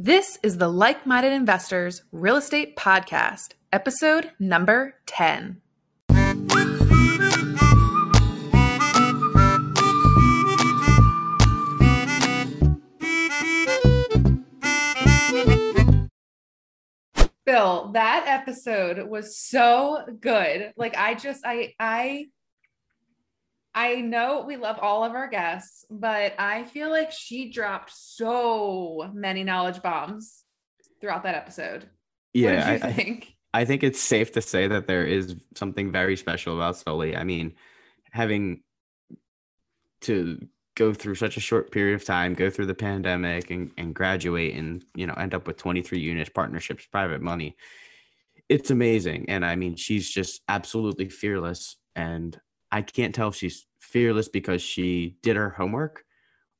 This is the Like Minded Investors Real Estate Podcast, episode number 10. Bill, that episode was so good. Like I just I I I know we love all of our guests, but I feel like she dropped so many knowledge bombs throughout that episode. Yeah, what did you I, think? I, I think it's safe to say that there is something very special about Soli. I mean, having to go through such a short period of time, go through the pandemic and, and graduate and, you know, end up with 23 units, partnerships, private money. It's amazing. And I mean, she's just absolutely fearless. And I can't tell if she's fearless because she did her homework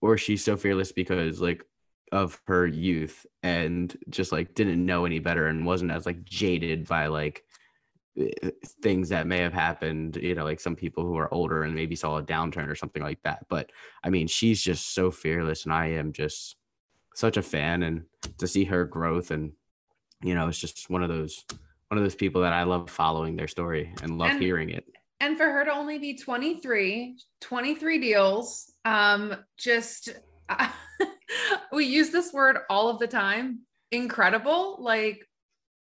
or she's so fearless because like of her youth and just like didn't know any better and wasn't as like jaded by like eh, things that may have happened you know like some people who are older and maybe saw a downturn or something like that. But i mean she's just so fearless and i am just such a fan and to see her growth and you know it's just one of those one of those people that i love following their story and love And- hearing it and for her to only be 23 23 deals um just we use this word all of the time incredible. Like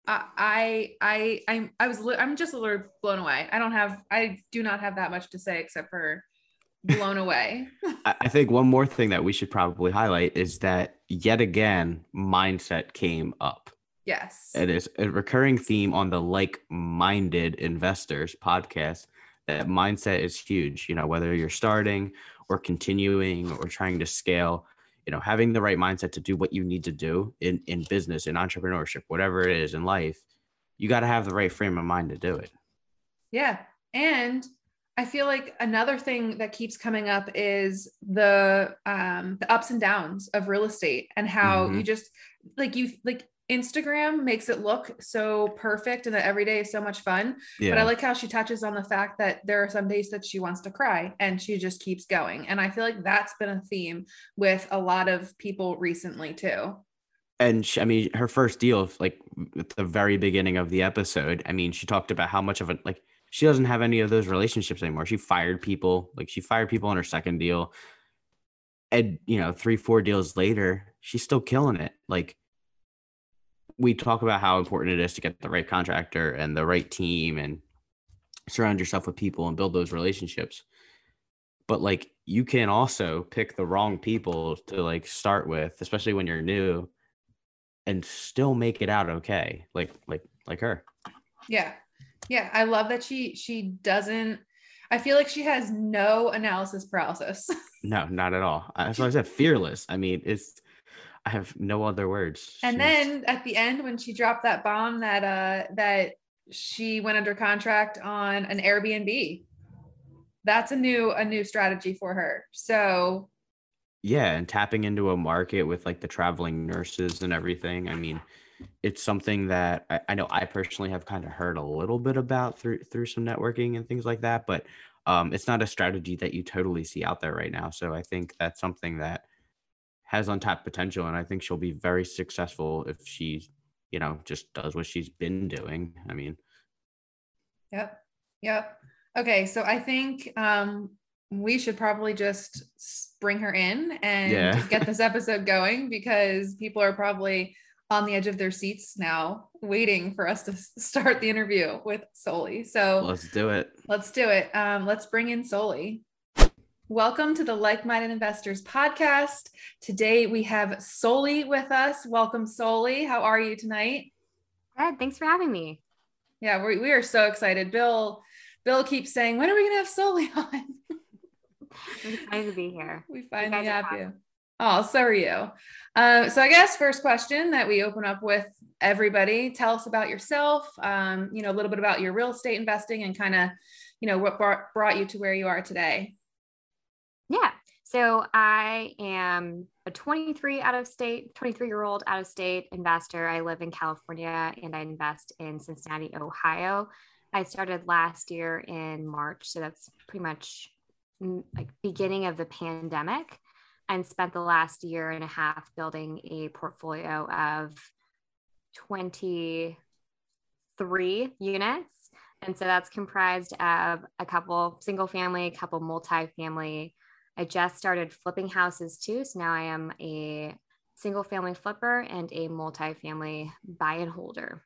i i i i was i'm just a little blown away. I don't have i do not have that much to say except for blown away. I I think one more thing that we should probably highlight is that yet again, mindset came up. yes. It is a recurring theme on the like minded investors podcast that mindset is huge. You know, whether you're starting or continuing or trying to scale, you know, having the right mindset to do what you need to do in, in business, in entrepreneurship, whatever it is in life, you got to have the right frame of mind to do it. Yeah. And I feel like another thing that keeps coming up is the um the ups and downs of real estate and how you Mhm. just like you like Instagram makes it look so perfect and that every day is so much fun. Yeah. But I like how she touches on the fact that there are some days that she wants to cry and she just keeps going. And I feel like that's been a theme with a lot of people recently too. and she, I mean, her first deal, like at the very beginning of the episode, I mean, she talked about how much of a like she doesn't have any of those relationships anymore. She fired people, like she fired people on her second deal, and you know, three four deals later, she's still killing it. Like we talk about how important it is to get the right contractor and the right team and surround yourself with people and build those relationships. But like you can also pick the wrong people to like start with, especially when you're new and still make it out okay like like like her Yeah. Yeah. I love that she she doesn't I feel like she has no analysis paralysis. no not at all that's why i said fearless i mean it's i have no other words and then at the end when she dropped that bomb that uh that she went under contract on an Airbnb. That's a new a new strategy for her. So yeah and tapping into a market with like the traveling nurses and everything i mean it's something that I, I know i personally have kind of heard a little bit about through through some networking and things like that but um, it's not a strategy that you totally see out there right now so i think that's something that has untapped potential and i think she'll be very successful if she you know just does what she's been doing i mean Yep. Yep. Okay. So I think um, we should probably just bring her in and Yeah. get this episode going because people are probably on the edge of their seats now, waiting for us to start the interview with Soli. So let's do it let's do it. Um, let's bring in Soli. Welcome to the Like Minded Investors podcast. Today we have Soli with us. Welcome, Soli. How are you tonight? Good. Thanks for having me. Yeah, we, we are so excited. Bill, Bill keeps saying, when are we gonna have Soli on? I'm excited to be here. we finally have you. Oh, so are you. Uh, so I guess first question that we open up with everybody, tell us about yourself, um, you know, a little bit about your real estate investing and kind of, you know, what brought, brought you to where you are today. Yeah. So I am a 23 out of state, 23 year old out of state investor. I live in California and I invest in Cincinnati, Ohio. I started last year in March. So that's pretty much mm, like beginning of the pandemic. and spent the last year and a half building a portfolio of 23 units. And so that's comprised of a couple single family, a couple multi-family. I just started flipping houses too. So now I am a single family flipper and a multi-family buy and holder.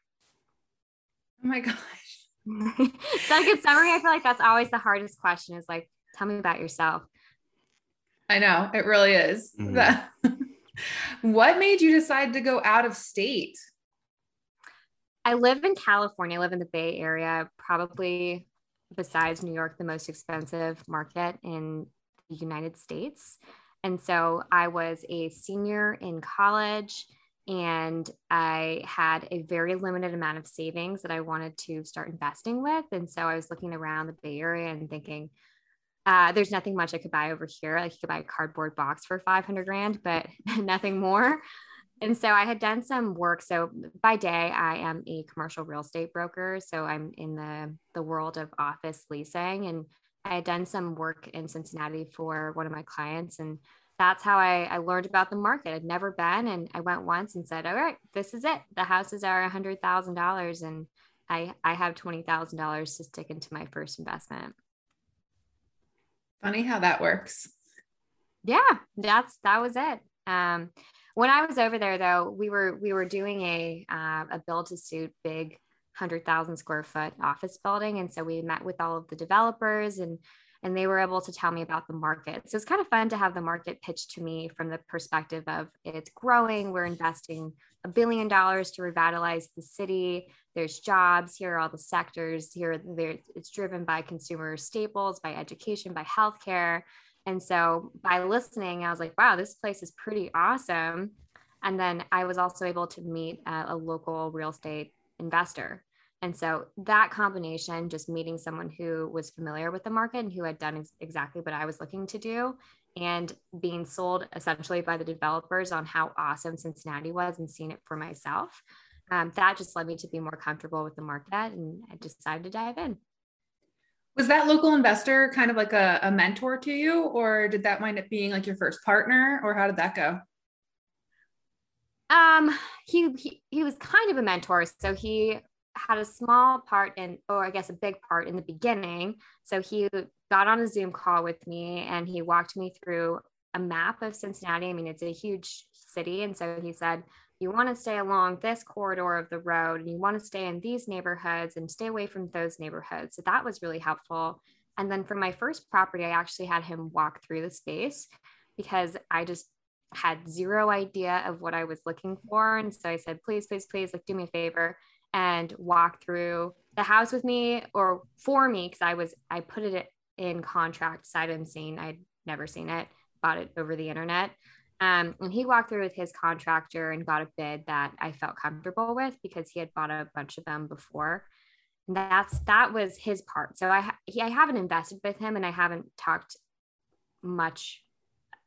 Oh my gosh. is that a good summary? I feel like that's always the hardest question is like, tell me about yourself. I know it really is. Mm-hmm. what made you decide to go out of state? I live in California, I live in the Bay Area, probably besides New York, the most expensive market in the United States. And so I was a senior in college and I had a very limited amount of savings that I wanted to start investing with. And so I was looking around the Bay Area and thinking, uh, there's nothing much I could buy over here. Like you could buy a cardboard box for 500 grand, but nothing more. And so I had done some work. So by day, I am a commercial real estate broker. So I'm in the, the world of office leasing. And I had done some work in Cincinnati for one of my clients. And that's how I, I learned about the market. I'd never been. And I went once and said, all right, this is it. The houses are a $100,000. And I, I have $20,000 to stick into my first investment. Funny how that works. Yeah, that's that was it. Um, when I was over there, though, we were we were doing a uh, a build to suit big hundred thousand square foot office building, and so we met with all of the developers and and they were able to tell me about the market. So it's kind of fun to have the market pitched to me from the perspective of it's growing. We're investing a billion dollars to revitalize the city. There's jobs here, are all the sectors here. There, it's driven by consumer staples, by education, by healthcare. And so by listening, I was like, wow, this place is pretty awesome. And then I was also able to meet a local real estate investor. And so that combination, just meeting someone who was familiar with the market and who had done ex- exactly what I was looking to do, and being sold essentially by the developers on how awesome Cincinnati was and seeing it for myself, um, that just led me to be more comfortable with the market. And I decided to dive in. Was that local investor kind of like a, a mentor to you, or did that wind up being like your first partner, or how did that go? Um, he, he he was kind of a mentor. So he had a small part in, or I guess a big part in the beginning. So he got on a Zoom call with me and he walked me through a map of Cincinnati. I mean, it's a huge city. And so he said, you want to stay along this corridor of the road and you want to stay in these neighborhoods and stay away from those neighborhoods. So that was really helpful. And then for my first property, I actually had him walk through the space because I just had zero idea of what I was looking for. And so I said, please, please, please, like, do me a favor and walk through the house with me or for me because I was I put it in contract sight unseen. I'd never seen it, bought it over the internet. Um, and he walked through with his contractor and got a bid that I felt comfortable with because he had bought a bunch of them before. And that's that was his part. So I he, I haven't invested with him and I haven't talked much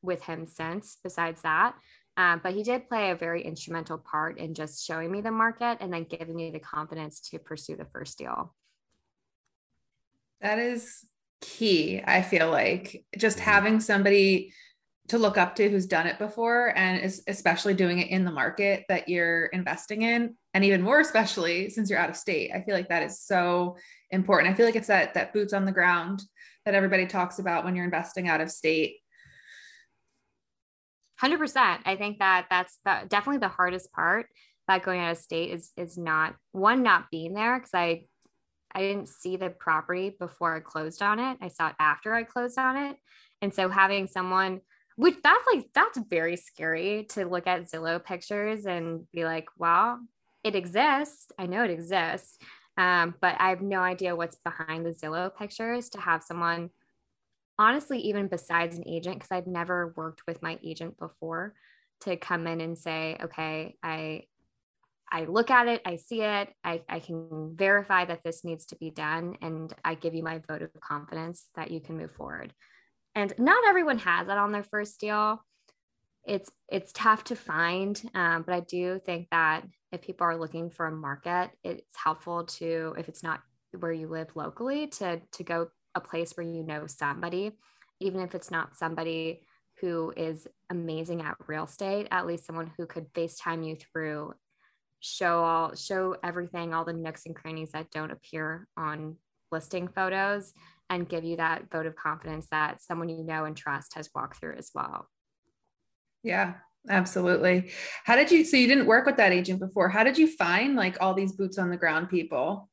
with him since besides that. Um, but he did play a very instrumental part in just showing me the market and then giving me the confidence to pursue the first deal. That is key, I feel like just mm-hmm. having somebody to look up to who's done it before and is especially doing it in the market that you're investing in and even more especially since you're out of state i feel like that is so important i feel like it's that that boots on the ground that everybody talks about when you're investing out of state 100% i think that that's the, definitely the hardest part about going out of state is is not one not being there because i i didn't see the property before i closed on it. I saw it after i closed on it. And so having someone which that's like that's very scary to look at zillow pictures and be like well it exists. I know it exists. Um, but i have no idea what's behind the zillow pictures to have someone honestly, even besides an agent, because I'd never worked with my agent before, to come in and say, okay, I I look at it, I see it, I, I can verify that this needs to be done, and I give you my vote of confidence that you can move forward. And not everyone has that on their first deal. It's it's tough to find, um, but I do think that if people are looking for a market, it's helpful to if it's not where you live locally to to go a place where you know somebody, even if it's not somebody who is amazing at real estate, at least someone who could FaceTime you through show all show everything, all the nooks and crannies that don't appear on listing photos and give you that vote of confidence that someone you know and trust has walked through as well. Yeah, absolutely. How did you so you didn't work with that agent before? How did you find like all these boots on the ground people?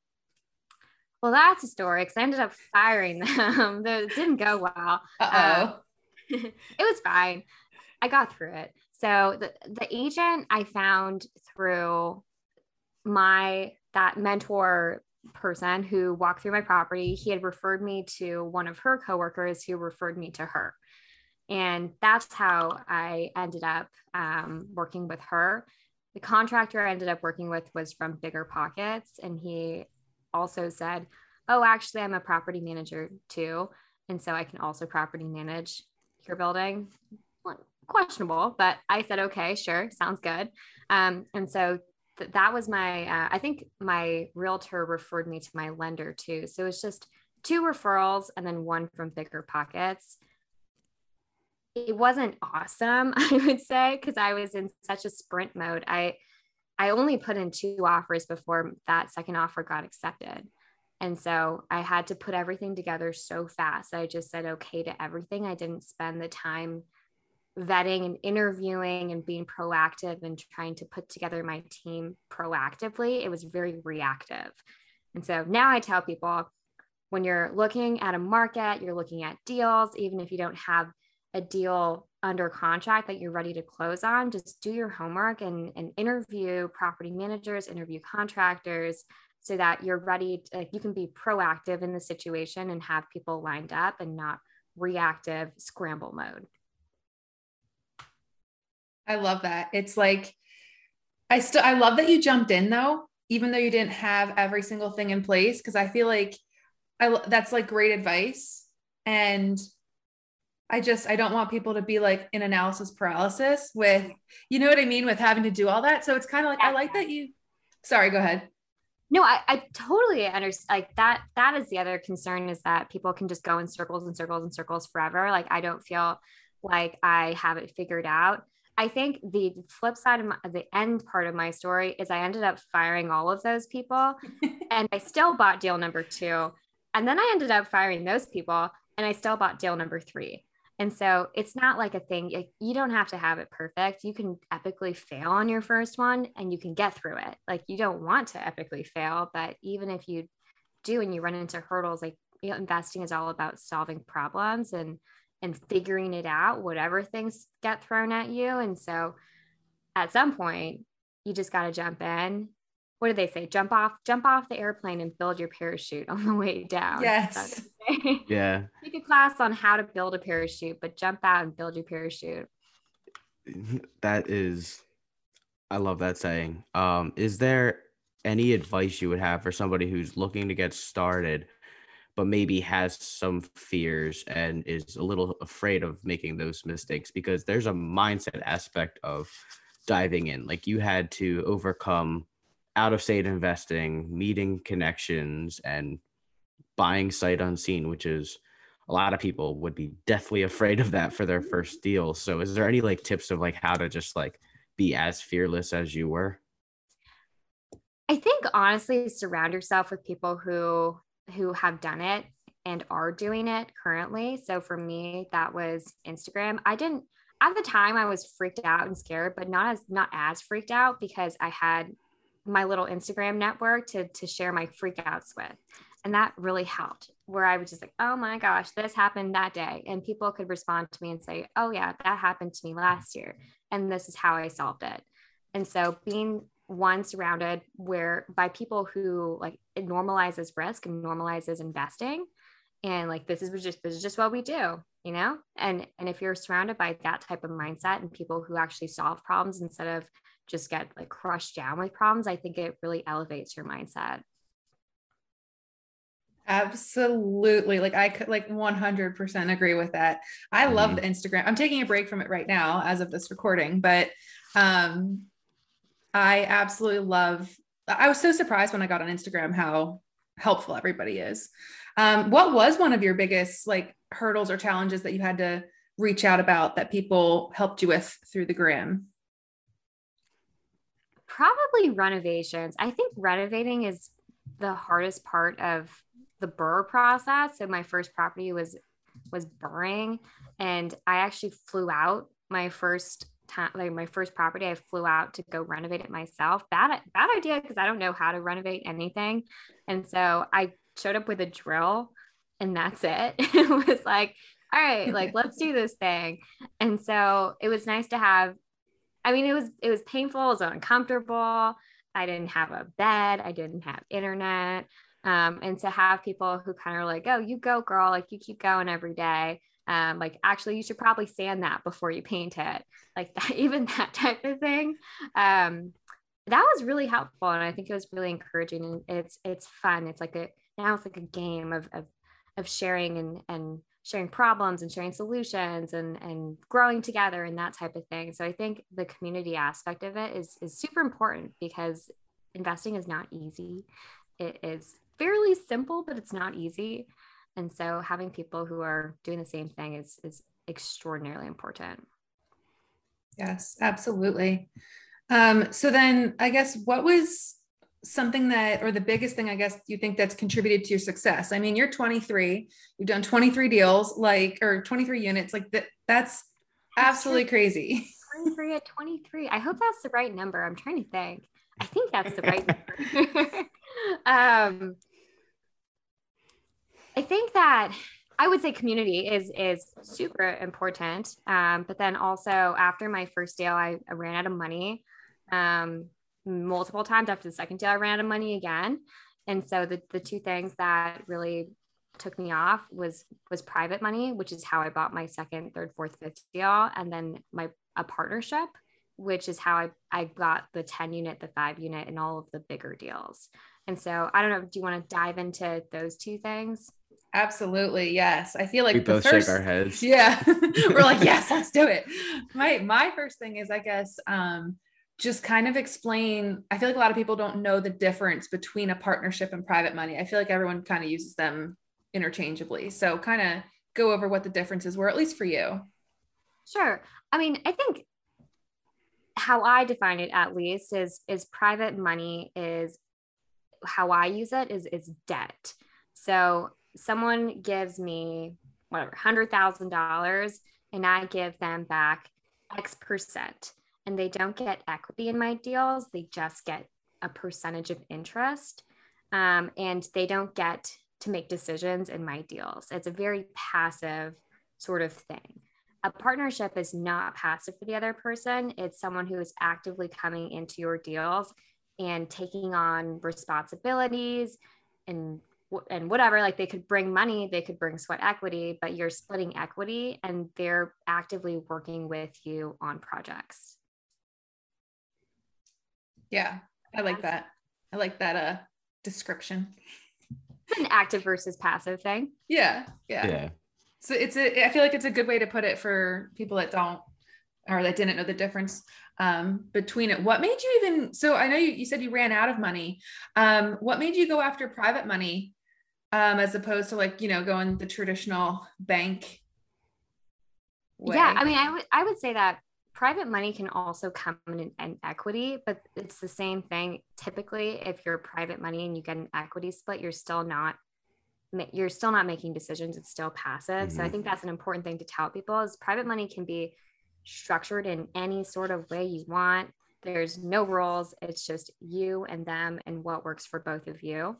Well, that's a story because I ended up firing them. it didn't go well. Uh oh. it was fine. I got through it. So the, the agent I found through my that mentor person who walked through my property, he had referred me to one of her coworkers who referred me to her. And that's how I ended up um, working with her. The contractor I ended up working with was from Bigger Pockets, and he also said, Oh, actually, I'm a property manager too. And so I can also property manage your building. Well, questionable, but I said, okay, sure, sounds good. Um, and so th- that was my, uh, I think my realtor referred me to my lender too. So it's just two referrals and then one from Bigger Pockets. It wasn't awesome, I would say, because I was in such a sprint mode. I, I only put in two offers before that second offer got accepted. And so I had to put everything together so fast. I just said okay to everything. I didn't spend the time vetting and interviewing and being proactive and trying to put together my team proactively. It was very reactive. And so now I tell people when you're looking at a market, you're looking at deals, even if you don't have a deal under contract that you're ready to close on, just do your homework and, and interview property managers, interview contractors so that you're ready, to, you can be proactive in the situation and have people lined up and not reactive scramble mode. I love that. It's like, I still, I love that you jumped in though, even though you didn't have every single thing in place. Cause I feel like I, that's like great advice. And I just I don't want people to be like in analysis paralysis with you know what I mean with having to do all that. So it's kind of like I like that you sorry, go ahead. No, I, I totally understand like that that is the other concern is that people can just go in circles and circles and circles forever. Like I don't feel like I have it figured out. I think the flip side of my, the end part of my story is I ended up firing all of those people and I still bought deal number 2 and then I ended up firing those people and I still bought deal number 3 and so it's not like a thing, you don't have to have it perfect. You can epically fail on your first one and you can get through it. Like you don't want to epically fail, but even if you do and you run into hurdles, like you know, investing is all about solving problems and and figuring it out, whatever things get thrown at you. And so at some point, you just got to jump in what do they say? Jump off, jump off the airplane and build your parachute on the way down. Yes. yeah. Take a class on how to build a parachute, but jump out and build your parachute. That is, I love that saying. Um, is there any advice you would have for somebody who's looking to get started, but maybe has some fears and is a little afraid of making those mistakes? Because there's a mindset aspect of diving in. Like you had to overcome out of state investing, meeting connections, and buying sight unseen, which is a lot of people would be deathly afraid of that for their mm-hmm. first deal. So, is there any like tips of like how to just like be as fearless as you were? I think honestly, surround yourself with people who who have done it and are doing it currently. So for me, that was Instagram. I didn't at the time I was freaked out and scared, but not as not as freaked out because I had my little Instagram network to to share my freakouts with. And that really helped where I was just like, oh my gosh, this happened that day. And people could respond to me and say, oh yeah, that happened to me last year. And this is how I solved it. And so being one surrounded where by people who like it normalizes risk and normalizes investing and like this is just this is just what we do you know and and if you're surrounded by that type of mindset and people who actually solve problems instead of just get like crushed down with problems, I think it really elevates your mindset. Absolutely. Like I could like 100% agree with that. I mm-hmm. love the Instagram. I'm taking a break from it right now as of this recording, but um I absolutely love I was so surprised when I got on Instagram how helpful everybody is. Um what was one of your biggest like hurdles or challenges that you had to reach out about that people helped you with through the gram? Probably renovations. I think renovating is the hardest part of the BRRRR process. So my first property was was BRRRRing, and I actually flew out my first time, like my first property. I flew out to go renovate it myself. Bad bad idea because I don't know how to renovate anything, and so I showed up with a drill, and that's it. it was like, all right, like let's do this thing. And so it was nice to have. I mean, it was it was painful. It was uncomfortable. I didn't have a bed. I didn't have internet. Um, and to have people who kind of are like, oh, you go, girl, like you keep going every day. Um, like actually, you should probably sand that before you paint it, like that, even that type of thing. Um, that was really helpful, and I think it was really encouraging. And it's it's fun. It's like a now it's like a game of of, of sharing and and sharing problems and sharing solutions and and growing together and that type of thing. So I think the community aspect of it is is super important because investing is not easy. It is fairly simple, but it's not easy. And so having people who are doing the same thing is is extraordinarily important. Yes, absolutely. Um, so then I guess what was something that or the biggest thing I guess you think that's contributed to your success? I mean, you're 23, you've done 23 deals, like or 23 units, like that that's absolutely crazy. 23 at 23. I hope that's the right number. I'm trying to think. I think that's the right number. um, I think that I would say community is is super important. Um, but then also after my first deal, I, I ran out of money um, multiple times. After the second deal, I ran out of money again. And so the the two things that really took me off was was private money, which is how I bought my second, third, fourth, fifth deal, and then my a partnership which is how I, I got the 10 unit, the five unit, and all of the bigger deals. And so I don't know, do you want to dive into those two things? Absolutely. Yes. I feel like we both first, shake our heads. Yeah. We're like, yes, let's do it. My my first thing is I guess um just kind of explain. I feel like a lot of people don't know the difference between a partnership and private money. I feel like everyone kind of uses them interchangeably. So kind of go over what the differences were, at least for you. Sure. I mean, I think how I define it at least is is private money is how I use it is is debt. So someone gives me whatever hundred thousand dollars and I give them back X percent and they don't get equity in my deals, they just get a percentage of interest. Um, and they don't get to make decisions in my deals. It's a very passive sort of thing a partnership is not passive for the other person. It's someone who is actively coming into your deals and taking on responsibilities and and whatever like they could bring money they could bring sweat equity but you're splitting equity and they're actively working with you on projects yeah i like that. I like that uh description. An active versus passive thing. Yeah yeah. Yeah. So it's a i feel like it's a good way to put it for people that don't or that didn't know the difference um, between it. What made you even so i know you, you said you ran out of money. Um, what made you go after private money um, as opposed to like you know going the traditional bank way? yeah i mean i would i would say that private money can also come in an equity but it's the same thing typically if you're private money and you get an equity split you're still not you're still not making decisions it's still passive mm-hmm. so i mm-hmm. think that's an important thing to tell people is private money can be structured in any sort of way you want there's no rules it's just you and them and what works for both of you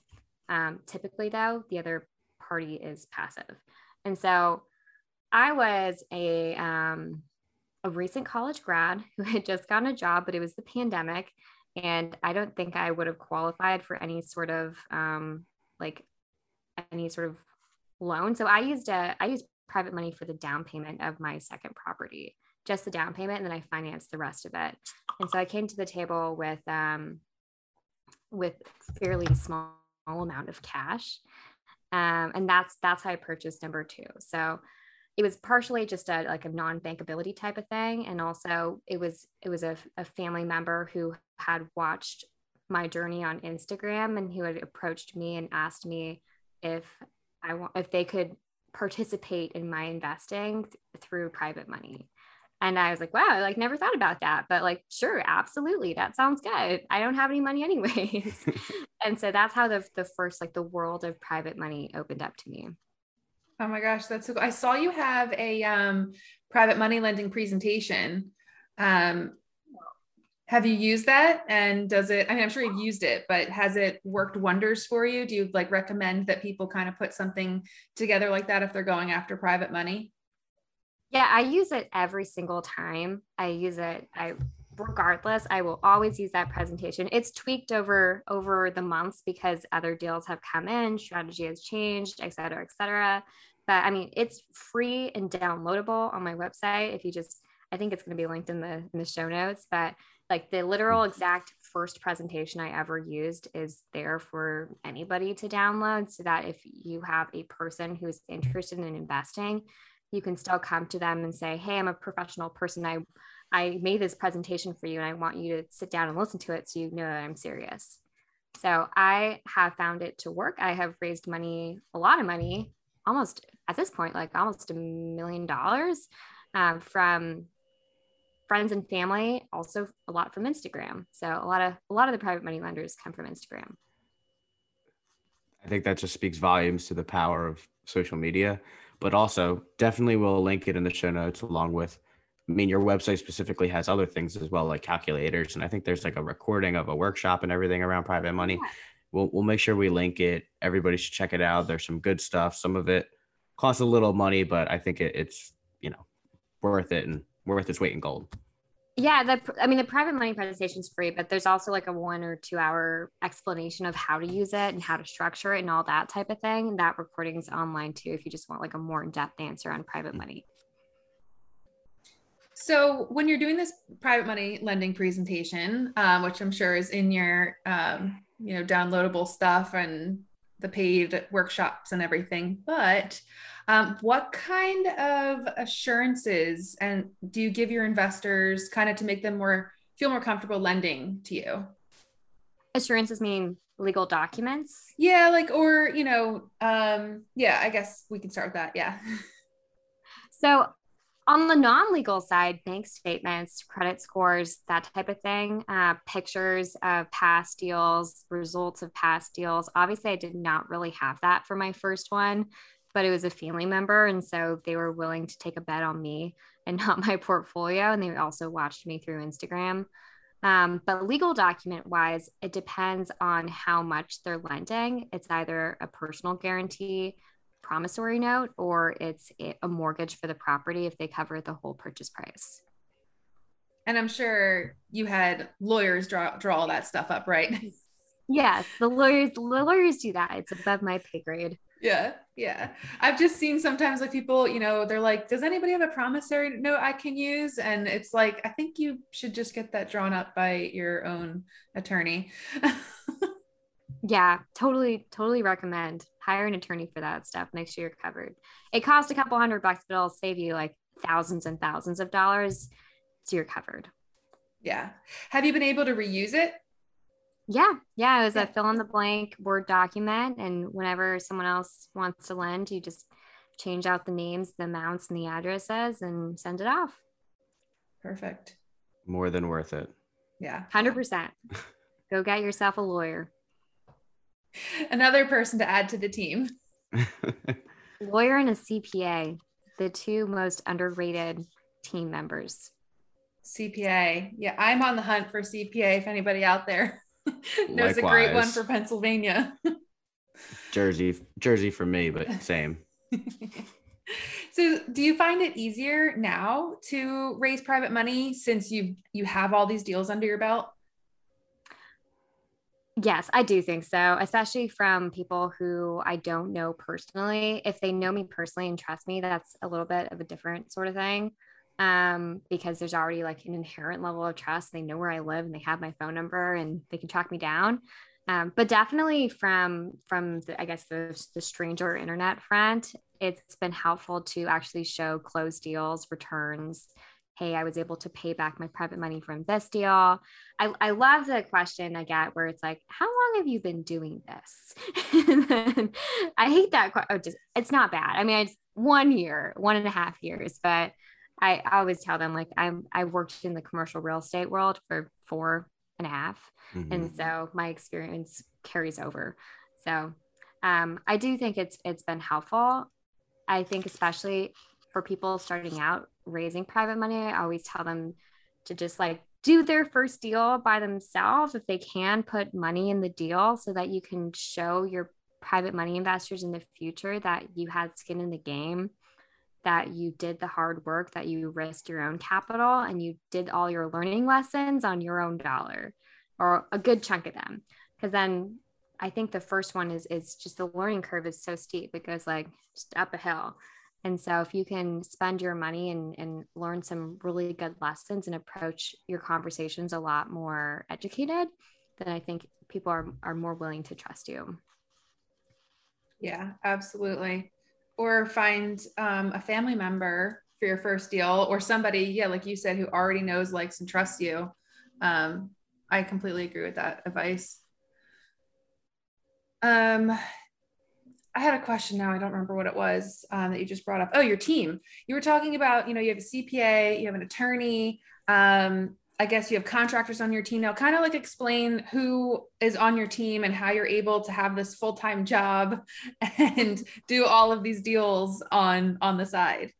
um, typically though the other party is passive and so i was a um, a recent college grad who had just gotten a job but it was the pandemic and i don't think i would have qualified for any sort of um, like any sort of loan. So I used a I used private money for the down payment of my second property, just the down payment, and then I financed the rest of it. And so I came to the table with um, with fairly small amount of cash, um, and that's that's how I purchased number two. So it was partially just a like a non-bankability type of thing, and also it was it was a, a family member who had watched my journey on Instagram and who had approached me and asked me if I want if they could participate in my investing th- through private money. And I was like, wow, I like never thought about that. But like, sure, absolutely. That sounds good. I don't have any money anyways. and so that's how the, the first, like the world of private money opened up to me. Oh my gosh, that's so cool. I saw you have a um, private money lending presentation. Um, have you used that? And does it, I mean, I'm sure you've used it, but has it worked wonders for you? Do you like recommend that people kind of put something together like that if they're going after private money? Yeah, I use it every single time. I use it. I regardless, I will always use that presentation. It's tweaked over over the months because other deals have come in, strategy has changed, et cetera, et cetera. But I mean, it's free and downloadable on my website. If you just, I think it's going to be linked in the in the show notes. But like the literal mm-hmm. exact first presentation I ever used is there for anybody to download, so that if you have a person who's mm-hmm. interested in investing, you can still come to them and say, "Hey, I'm a professional person. I I made this presentation for you and I want you to sit down and listen to it so you know that I'm serious." So I have found it to work. I have raised money, a lot of money, almost at this point, like almost a million dollars uh, from friends and family, also a lot from Instagram. So a lot of a lot of the private money lenders come from Instagram. I think that just speaks volumes to the power of social media but also definitely we'll link it in the show notes along with I mean, your website specifically has other things as well, like calculators. And I think there's like a recording of a workshop and everything around private money. We'll, we'll make sure we link it. Everybody should check it out. There's some good stuff. Some of it costs a little money, but I think it, it's, you know, worth it and worth its weight in gold yeah the i mean the private money presentation is free but there's also like a one or two hour explanation of how to use it and how to structure it and all that type of thing that recording is online too if you just want like a more in-depth answer on private mm. money so when you're doing this private money lending presentation um, which i'm sure is in your um, you know downloadable stuff and the paid workshops and everything but um, what kind of assurances and do you give your investors kind of to make them more feel more comfortable lending to you? Assurances mean legal documents. Yeah, like or you know, um, yeah, I guess we can start with that. Yeah. so on the non-legal side bank statements credit scores that type of thing uh, pictures of past deals results of past deals obviously i did not really have that for my first one but it was a family member. And so they were willing to take a bet on me and not my portfolio. And they also watched me through Instagram. Um, but legal document wise, it depends on how much they're lending. It's either a personal guarantee, promissory note, or it's a mortgage for the property if they cover the whole purchase price. And I'm sure you had lawyers draw draw all that stuff up, right? Yes, the lawyers the lawyers do that. It's above my pay grade. Yeah, yeah. I've just seen sometimes like people, you know, they're like, "Does anybody have a promissory note I can use?" And it's like, I think you should just get that drawn up by your own attorney. yeah, totally, totally recommend hire an attorney for that stuff. Make sure you're covered. It costs a couple hundred bucks, but it'll save you like thousands and thousands of dollars, so you're covered. Yeah. Have you been able to reuse it? Yeah, yeah, it was yeah. a fill in the blank Word document. And whenever someone else wants to lend, you just change out the names, the amounts, and the addresses and send it off. Perfect. More than worth it. Yeah. 100%. Go get yourself a lawyer. Another person to add to the team. lawyer and a CPA, the two most underrated team members. CPA. Yeah, I'm on the hunt for CPA if anybody out there Knows a great one for Pennsylvania. Jersey, Jersey for me, but same. so do you find it easier now to raise private money since you you have all these deals under your belt? Yes, I do think so, especially from people who I don't know personally. If they know me personally and trust me, that's a little bit of a different sort of thing um, because there's already like an inherent level of trust. They know where I live and they have my phone number and they can track me down. Um, but definitely from from the, I guess the the stranger internet front, it's been helpful to actually show closed deals, returns. Hey, I was able to pay back my private money from this deal. I, I love the question I get where it's like, how long have you been doing this? I hate that. Oh, just, it's not bad. I mean, it's one year, one and a half years, but I, I always tell them like I'm I worked in the commercial real estate world for four and a half, mm-hmm. and so my experience carries over. So um, I do think it's it's been helpful. I think especially for people starting out raising private money, I always tell them to just like do their first deal by themselves if they can put money in the deal so that you can show your private money investors in the future that you had skin in the game that you did the hard work that you risked your own capital and you did all your learning lessons on your own dollar or a good chunk of them. Because then i think the first one is is just the learning curve is so steep. It goes like just up a hill and so if you can spend your money and, and learn some really good lessons and approach your conversations a lot more educated, then I think people are, are more willing to trust you. Yeah, absolutely. Or find um, a family member for your first deal or somebody, yeah, like you said, who already knows, likes, and trusts you. Um, I completely agree with that advice. Um, I had a question now. I don't remember what it was um, that you just brought up. Oh, your team. You were talking about, you know, you have a CPA, you have an attorney. Um, I guess you have contractors on your team now. Kind of like explain who is on your team and how you're able to have this full time job and do all of these deals on on the side.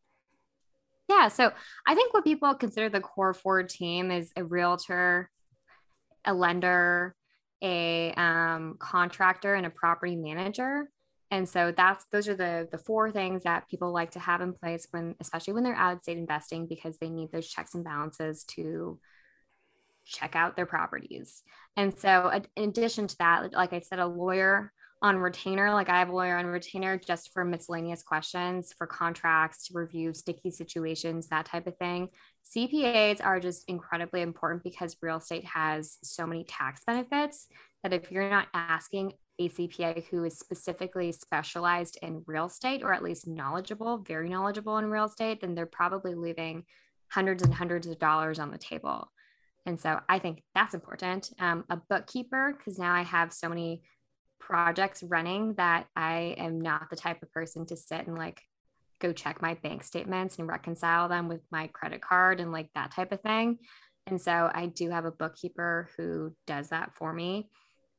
Yeah. So I think what people consider the core four team is a realtor, a lender, a um, contractor, and a property manager and so that's those are the the four things that people like to have in place when especially when they're out of state investing because they need those checks and balances to check out their properties. And so in addition to that like i said a lawyer on retainer like i have a lawyer on retainer just for miscellaneous questions for contracts to review sticky situations that type of thing. Cpas are just incredibly important because real estate has so many tax benefits that if you're not asking a CPA who is specifically specialized in real estate or at least knowledgeable, very knowledgeable in real estate, then they're probably leaving hundreds and hundreds of dollars on the table. And so I think that's important. Um, a bookkeeper, because now I have so many projects running that I am not the type of person to sit and like go check my bank statements and reconcile them with my credit card and like that type of thing. And so I do have a bookkeeper who does that for me.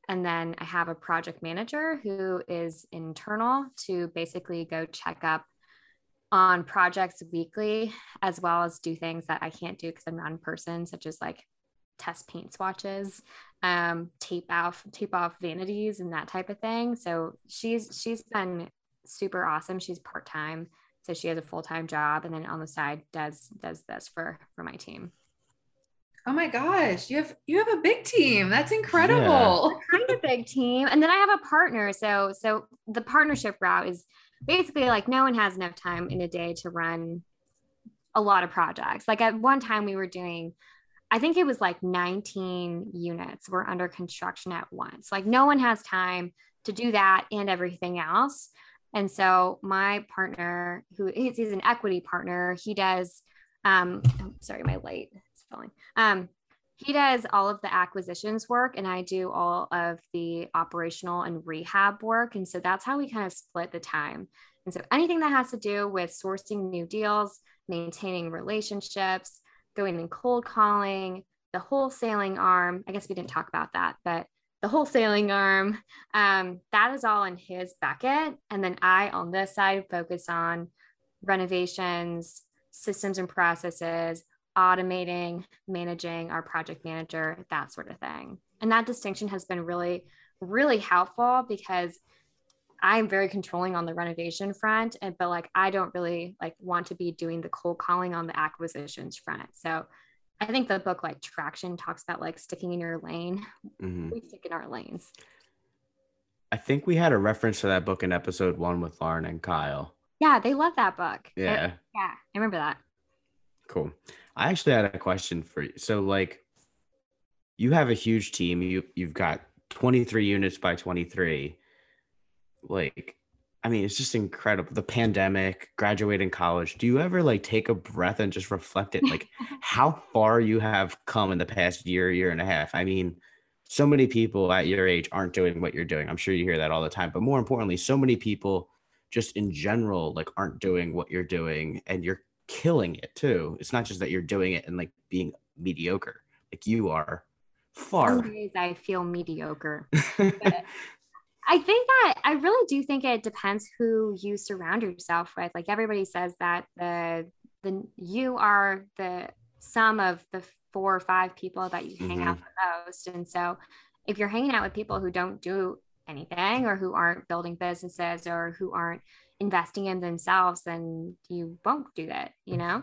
And then I have a project manager who is internal to basically go check up on projects weekly, as well as do things that I can't do because I'm not in person, such as like test paint swatches, um, tape off, tape off vanities and that type of thing. So she's she's been super awesome. She's part-time. So she has a full-time job and then on the side does does this for for my team. Oh my gosh, you have you have a big team. That's incredible. Yeah. Kind of big team. And then I have a partner. So so the partnership route is basically like no one has enough time in a day to run a lot of projects. Like at one time we were doing I think it was like 19 units were under construction at once. Like no one has time to do that and everything else. And so my partner, who is he's an equity partner, he does um oh, sorry, my light Um, he does all of the acquisitions work and I do all of the operational and rehab work. And so that's how we kind of split the time. And so anything that has to do with sourcing new deals, maintaining relationships, going in cold calling, the wholesaling arm, I guess we didn't talk about that, but the wholesaling arm, um, that is all in his bucket. And then I, on this side, focus on renovations, systems and processes, automating, managing our project manager, that sort of thing. And that distinction has been really, really helpful because I'm very controlling on the renovation front, and but like I don't really like want to be doing the cold calling on the acquisitions front. So I think the book like Traction talks about like sticking in your lane. Mm-hmm. We stick in our lanes. I think we had a reference to that book in episode one with Lauren and Kyle. Yeah, they love that book. Yeah. I, yeah, I remember that. Cool. I actually had a question for you. So like you have a huge team. You you've got 23 units by 23. Like I mean, it's just incredible. The pandemic, graduating college. Do you ever like take a breath and just reflect it like how far you have come in the past year, year and a half? I mean, so many people at your age aren't doing what you're doing. I'm sure you hear that all the time. But more importantly, so many people just in general like aren't doing what you're doing and you're killing it too. It's not just that you're doing it and like being mediocre. Like you are far. Some days I feel mediocre. I think that I really do think it depends who you surround yourself with. Like everybody says that the the you are the sum of the four or five people that you hang mm-hmm. out with most. And so if you're hanging out with people who don't do anything or who aren't building businesses or who aren't investing in themselves, then you won't do that, you know?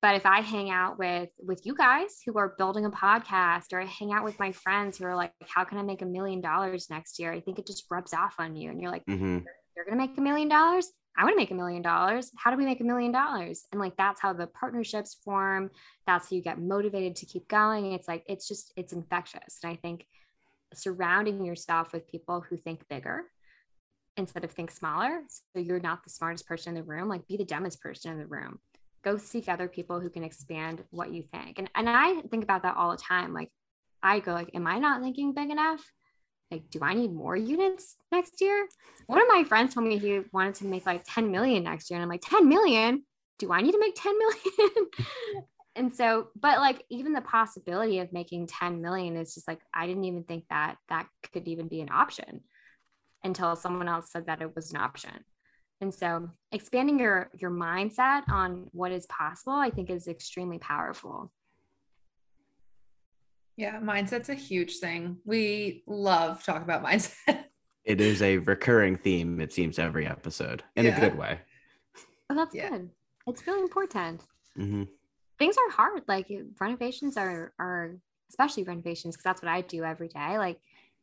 But if I hang out with with you guys who are building a podcast or I hang out with my friends who are like, how can I make a million dollars next year? I think it just rubs off on you. And you're like, mm-hmm. you're, you're gonna make a million dollars. I want to make a million dollars. How do we make a million dollars? And like that's how the partnerships form. That's how you get motivated to keep going. It's like it's just it's infectious. And I think surrounding yourself with people who think bigger instead of think smaller. So you're not the smartest person in the room, like be the dumbest person in the room go seek other people who can expand what you think. And and I think about that all the time. Like I go like, am I not thinking big enough? Like, do I need more units next year? One of my friends told me he wanted to make like 10 million next year. And I'm like, 10 million? Do I need to make 10 million? and so, but like even the possibility of making 10 million is just like, I didn't even think that that could even be an option until someone else said that it was an option. And so expanding your your mindset on what is possible, I think is extremely powerful. Yeah, mindset's a huge thing. We love talk about mindset. It is a recurring theme, it seems, every episode in yeah. a good way. Oh, that's yeah. good. It's really important. Mm-hmm. Things are hard. Like renovations are are especially renovations because that's what I do every day. Like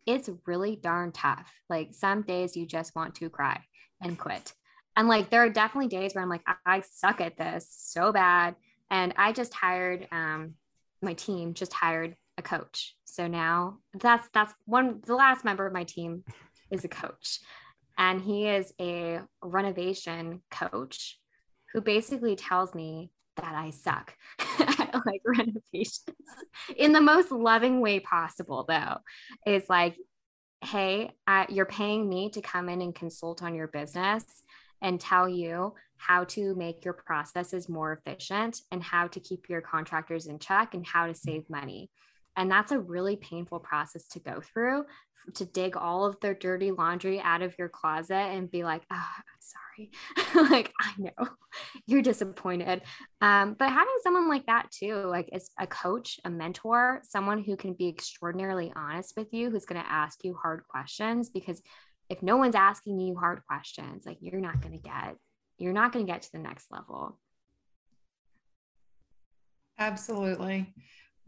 it's really darn tough. Like some days you just want to cry and quit. And like there are definitely days where I'm like, I, suck at this so bad. And I just hired um my team just hired a coach. So now that's that's one the last member of my team is a coach. And he is a renovation coach who basically tells me that I suck like renovations in the most loving way possible, though. Is like, hey, you're paying me to come in and consult on your business and tell you how to make your processes more efficient and how to keep your contractors in check and how to save money. And that's a really painful process to go through to dig all of their dirty laundry out of your closet and be like, oh, sorry. like, I know you're disappointed. Um, but having someone like that too, like it's a coach, a mentor, someone who can be extraordinarily honest with you, who's going to ask you hard questions because if no one's asking you hard questions, like you're not going to get, you're not going to get to the next level. Absolutely.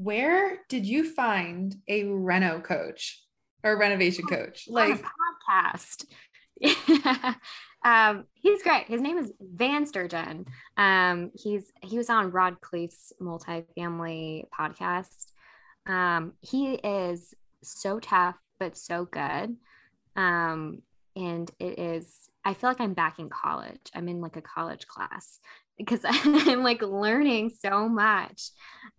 Where did you find a reno coach or renovation coach? Like podcast. um, he's great. His name is Van Sturgeon. Um, he's he was on Rod Khleif's multifamily podcast. Um, he is so tough but so good. Um, and it is, I feel like I'm back in college. I'm in like a college class because I'm like learning so much.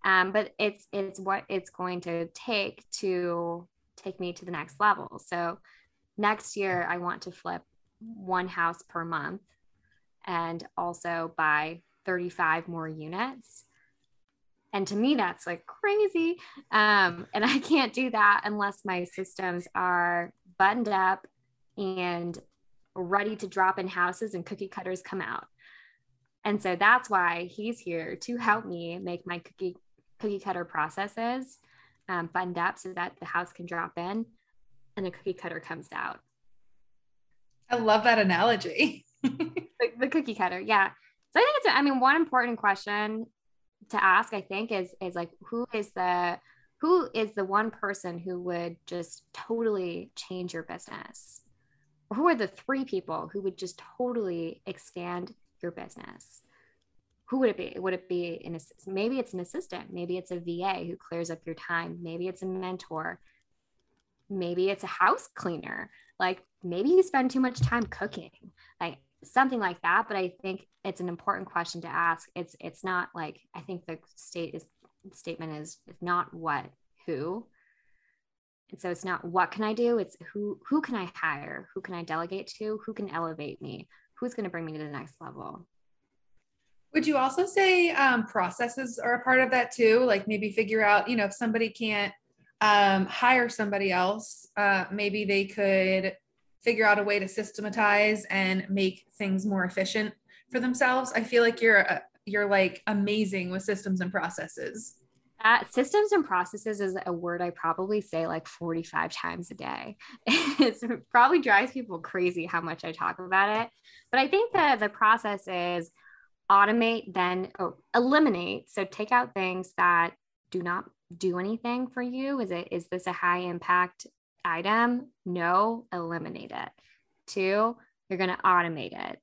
Um, but it's it's what it's going to take to take me to the next level. So next year I want to flip one house per month and also buy 35 more units. And to me, that's like crazy. Um, and I can't do that unless my systems are buttoned up and ready to drop in houses and cookie cutters come out. And so that's why he's here to help me make my cookie cookie cutter processes um, buttoned up so that the house can drop in and the cookie cutter comes out. I love that analogy. the, the, cookie cutter, yeah. So I think it's. I mean, one important question to ask, I think, is is like who is the who is the one person who would just totally change your business? Or who are the three people who would just totally expand your business? Who would it be? Would it be an maybe it's an assistant, maybe it's a VA who clears up your time, maybe it's a mentor, maybe it's a house cleaner. Like maybe you spend too much time cooking, like something like that. But I think it's an important question to ask. It's it's not like I think the state is statement is, is not what, who. And so it's not what can I do, it's who who can I hire, who can I delegate to, who can elevate me, who's going to bring me to the next level. Would you also say um, processes are a part of that too? Like maybe figure out, you know, if somebody can't um, hire somebody else, uh, maybe they could figure out a way to systematize and make things more efficient for themselves. I feel like you're uh, you're like amazing with systems and processes. Uh, systems and processes is a word I probably say like 45 times a day. it probably drives people crazy how much I talk about it. But I think that the process is automate, then oh, eliminate. So take out things that do not do anything for you. Is it is this a high impact item? No, eliminate it. Two, you're going to automate it.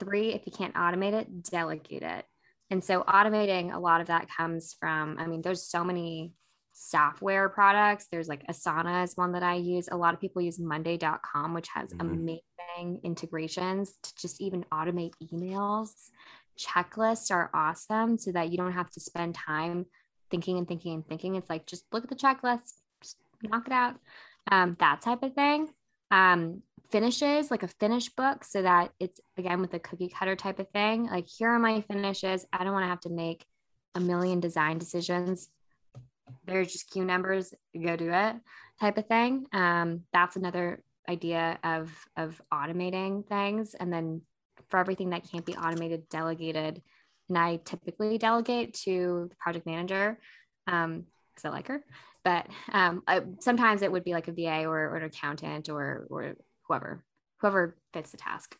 Three, if you can't automate it, delegate it. And so automating a lot of that comes from, I mean, there's so many software products. There's like Asana is one that I use. A lot of people use Monday.com, which has mm-hmm. amazing integrations to just even automate emails. Checklists are awesome so that you don't have to spend time thinking and thinking and thinking. It's like just look at the checklist, just knock it out. Um, that type of thing. Um, finishes, like a finish book, so that it's again with the cookie cutter type of thing. Like, here are my finishes. I don't want to have to make a million design decisions. There's just queue numbers, go do it type of thing. Um, that's another idea of of automating things. And then for everything that can't be automated, delegated. And I typically delegate to the project manager because um, I like her. But um, I, sometimes it would be like a VA or, or an accountant or or whoever whoever fits the task.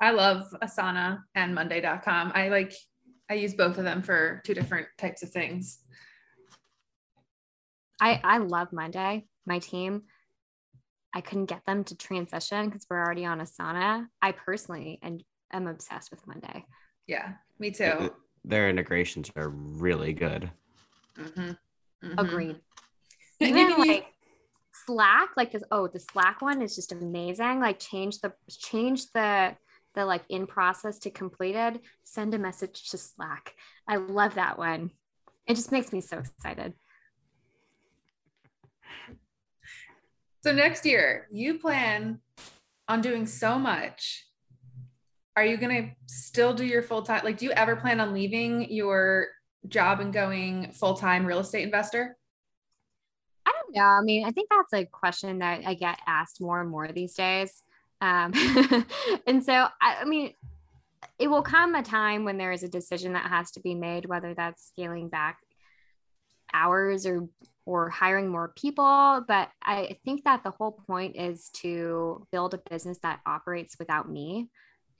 I love Asana and Monday.com. I like I use both of them for two different types of things. I I love Monday. My team, I couldn't get them to transition because we're already on Asana. I personally and am obsessed with Monday. Yeah, me too. Their integrations are really good. Mm-hmm. Mm-hmm. Agreed. Even like Slack, like this, oh, the Slack one is just amazing. Like change the change the the like in process to completed, send a message to Slack. I love that one. It just makes me so excited. So next year, you plan on doing so much. Are you going to still do your full time? Like, do you ever plan on leaving your job and going full time real estate investor? Yeah, I mean, I think that's a question that I get asked more and more these days. Um, and so, I, I mean, it will come a time when there is a decision that has to be made, whether that's scaling back hours or or hiring more people. But I think that the whole point is to build a business that operates without me,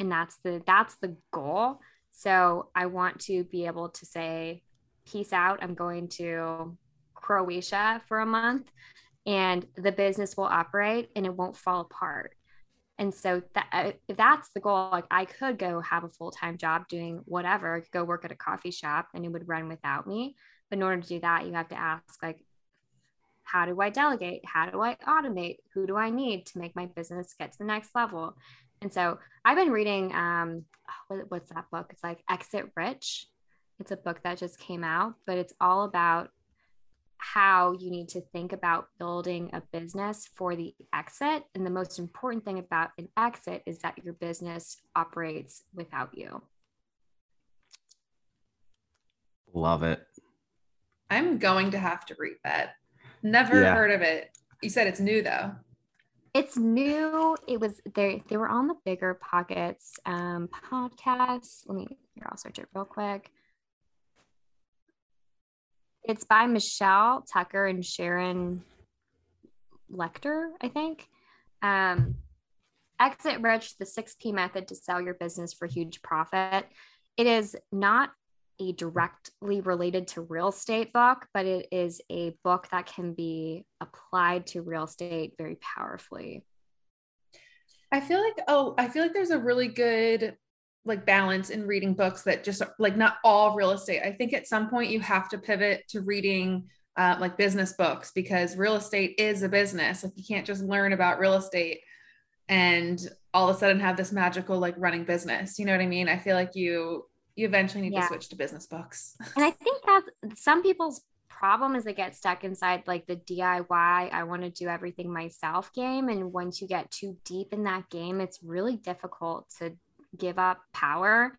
and that's the that's the goal. So I want to be able to say, "Peace out. I'm going to Croatia for a month and the business will operate and it won't fall apart. And so that uh, if that's the goal, like I could go have a full-time job doing whatever, I could go work at a coffee shop and it would run without me. But in order to do that, you have to ask like, how do I delegate? How do I automate? Who do I need to make my business get to the next level? And so I've been reading, um, what, what's that book? It's like Exit Rich. It's a book that just came out, but it's all about how you need to think about building a business for the exit. And the most important thing about an exit is that your business operates without you. Love it. I'm going to have to read that. Never yeah. heard of it. You said it's new though. It's new. It was they they were on the bigger pockets um podcast. Let me here, I'll search it real quick. It's by Michelle Tucker and Sharon Lechter, I think. Um, Exit Rich, the 6P method to sell your business for huge profit. It is not a directly related to real estate book, but it is a book that can be applied to real estate very powerfully. I feel like, oh, I feel like there's a really good like balance in reading books that just like not all real estate. I think at some point you have to pivot to reading uh, like business books because real estate is a business. Like you can't just learn about real estate and all of a sudden have this magical like running business. You know what I mean? I feel like you you eventually need yeah. to switch to business books. and I think that some people's problem is they get stuck inside like the DIY, I want to do everything myself game. And once you get too deep in that game, it's really difficult to give up power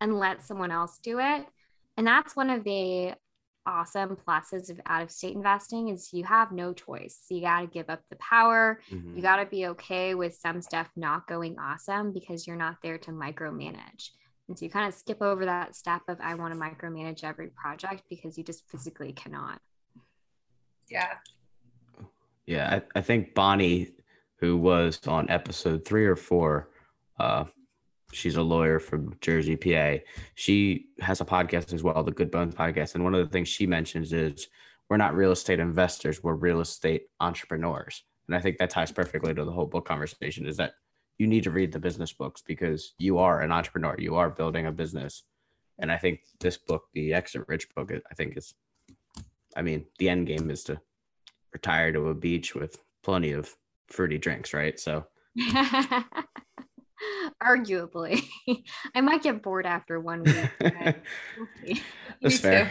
and let someone else do it. And that's one of the awesome pluses of out of state investing is you have no choice. You got to give up the power. Mm-hmm. You got to be okay with some stuff not going awesome because you're not there to micromanage. And so you kind of skip over that step of I want to micromanage every project because you just physically cannot. Yeah. Yeah. I, I think Bonnie, who was on episode three or four, uh, she's a lawyer from Jersey, PA. She has a podcast as well, the Good Bones podcast. And one of the things she mentions is we're not real estate investors, we're real estate entrepreneurs. And I think that ties perfectly to the whole book conversation is that you need to read the business books because you are an entrepreneur. You are building a business. And I think this book, the Exit Rich book, I think is, I mean, the end game is to retire to a beach with plenty of fruity drinks, right? So, arguably, I might get bored after one week. That's fair.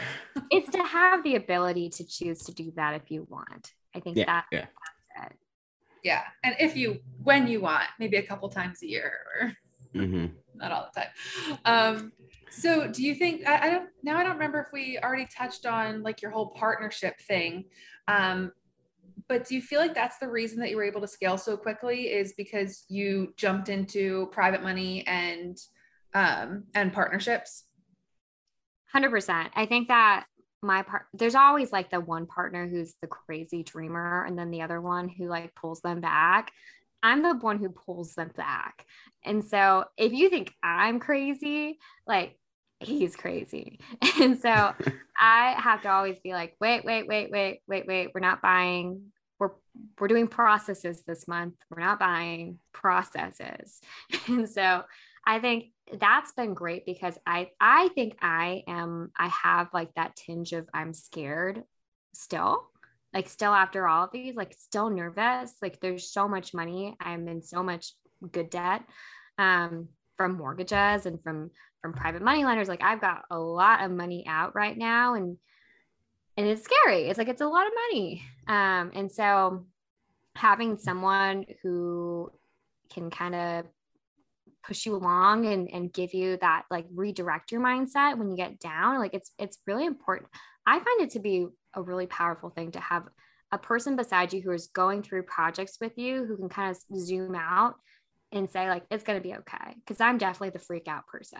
It's to have the ability to choose to do that if you want. I think yeah, that, yeah yeah and if you when you want maybe a couple times a year or mm-hmm. not all the time um so do you think I, I, don't now i don't remember if we already touched on like your whole partnership thing um but do you feel like that's the reason that you were able to scale so quickly is because you jumped into private money and um and partnerships? 100% i think that my part there's always like the one partner who's the crazy dreamer and then the other one who like pulls them back. I'm the one who pulls them back. And so if you think i'm crazy like he's crazy. And so i have to always be like wait wait wait wait wait wait. We're not buying. We're we're doing processes this month. We're not buying processes. And so i think that's been great because I I think I am I have like that tinge of I'm scared still. Like still after all of these like still nervous. Like there's so much money. I'm in so much good debt um from mortgages and from from private money lenders like I've got a lot of money out right now and and it's scary. It's like it's a lot of money. Um and so having someone who can kind of push you along and, and give you that like redirect your mindset when you get down like it's it's really important. I find it to be a really powerful thing to have a person beside you who is going through projects with you who can kind of zoom out and say like it's going to be okay because i'm definitely the freak out person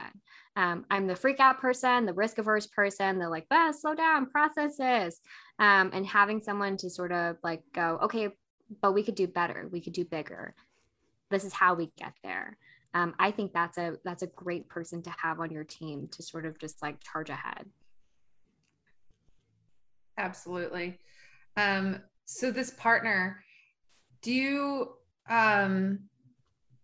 um, i'm the freak out person the risk averse person the like but slow down processes um, and having someone to sort of like go okay but we could do better we could do bigger this is how we get there um, I think that's a that's a great person to have on your team to sort of just like charge ahead. Absolutely. Um, so this partner, do you um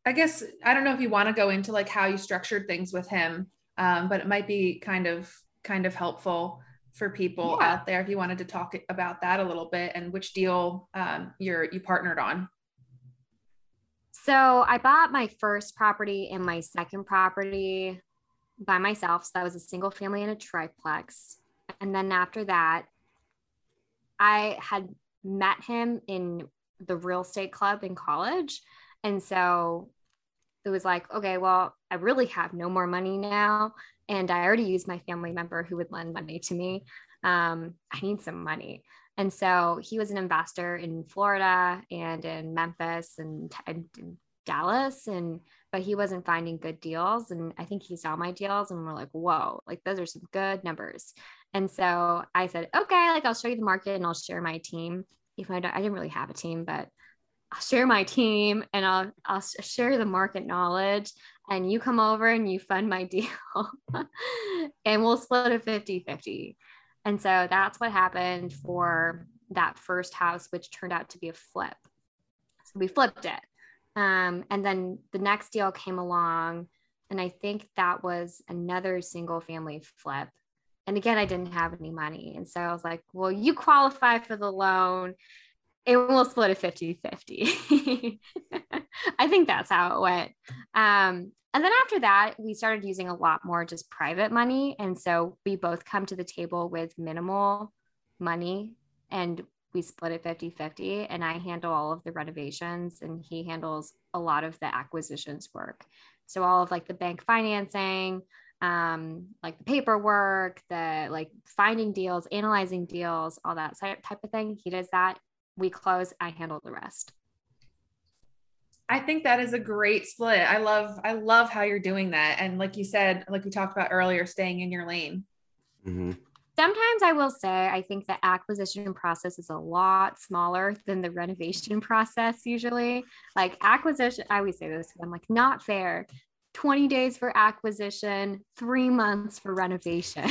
I guess I don't know if you want to go into like how you structured things with him, um, but it might be kind of kind of helpful for people yeah. out there if you wanted to talk about that a little bit and which deal um, you're you partnered on. So I bought my first property and my second property by myself. So that was a single family and a triplex. And then after that, I had met him in the real estate club in college. And so it was like, okay, well, I really have no more money now. And I already used my family member who would lend money to me. Um, I need some money. And so he was an investor in Florida and in Memphis and, and Dallas and but he wasn't finding good deals and I think he saw my deals and we're like, "Whoa, like those are some good numbers." And so I said, "Okay, like I'll show you the market and I'll share my team." Though I, I didn't really have a team, but I'll share my team and I'll I'll share the market knowledge and you come over and you fund my deal and we'll split it 50-50. And so that's what happened for that first house, which turned out to be a flip. So we flipped it. Um, and then the next deal came along, and I think that was another single family flip. And again, I didn't have any money. And so I was like, well, you qualify for the loan. It will split a 50 50. I think that's how it went. Um, and then after that, we started using a lot more just private money. And so we both come to the table with minimal money and we split it 50 50 and I handle all of the renovations and he handles a lot of the acquisitions work. So all of like the bank financing, um, like the paperwork, the like finding deals, analyzing deals, all that type of thing. He does that. We close, I handle the rest. I think that is a great split. I love I love how you're doing that. And like you said, like we talked about earlier, staying in your lane. Mm-hmm. Sometimes I will say I think the acquisition process is a lot smaller than the renovation process usually. Like acquisition, I always say this, I'm like, not fair. 20 days for acquisition, three months for renovation.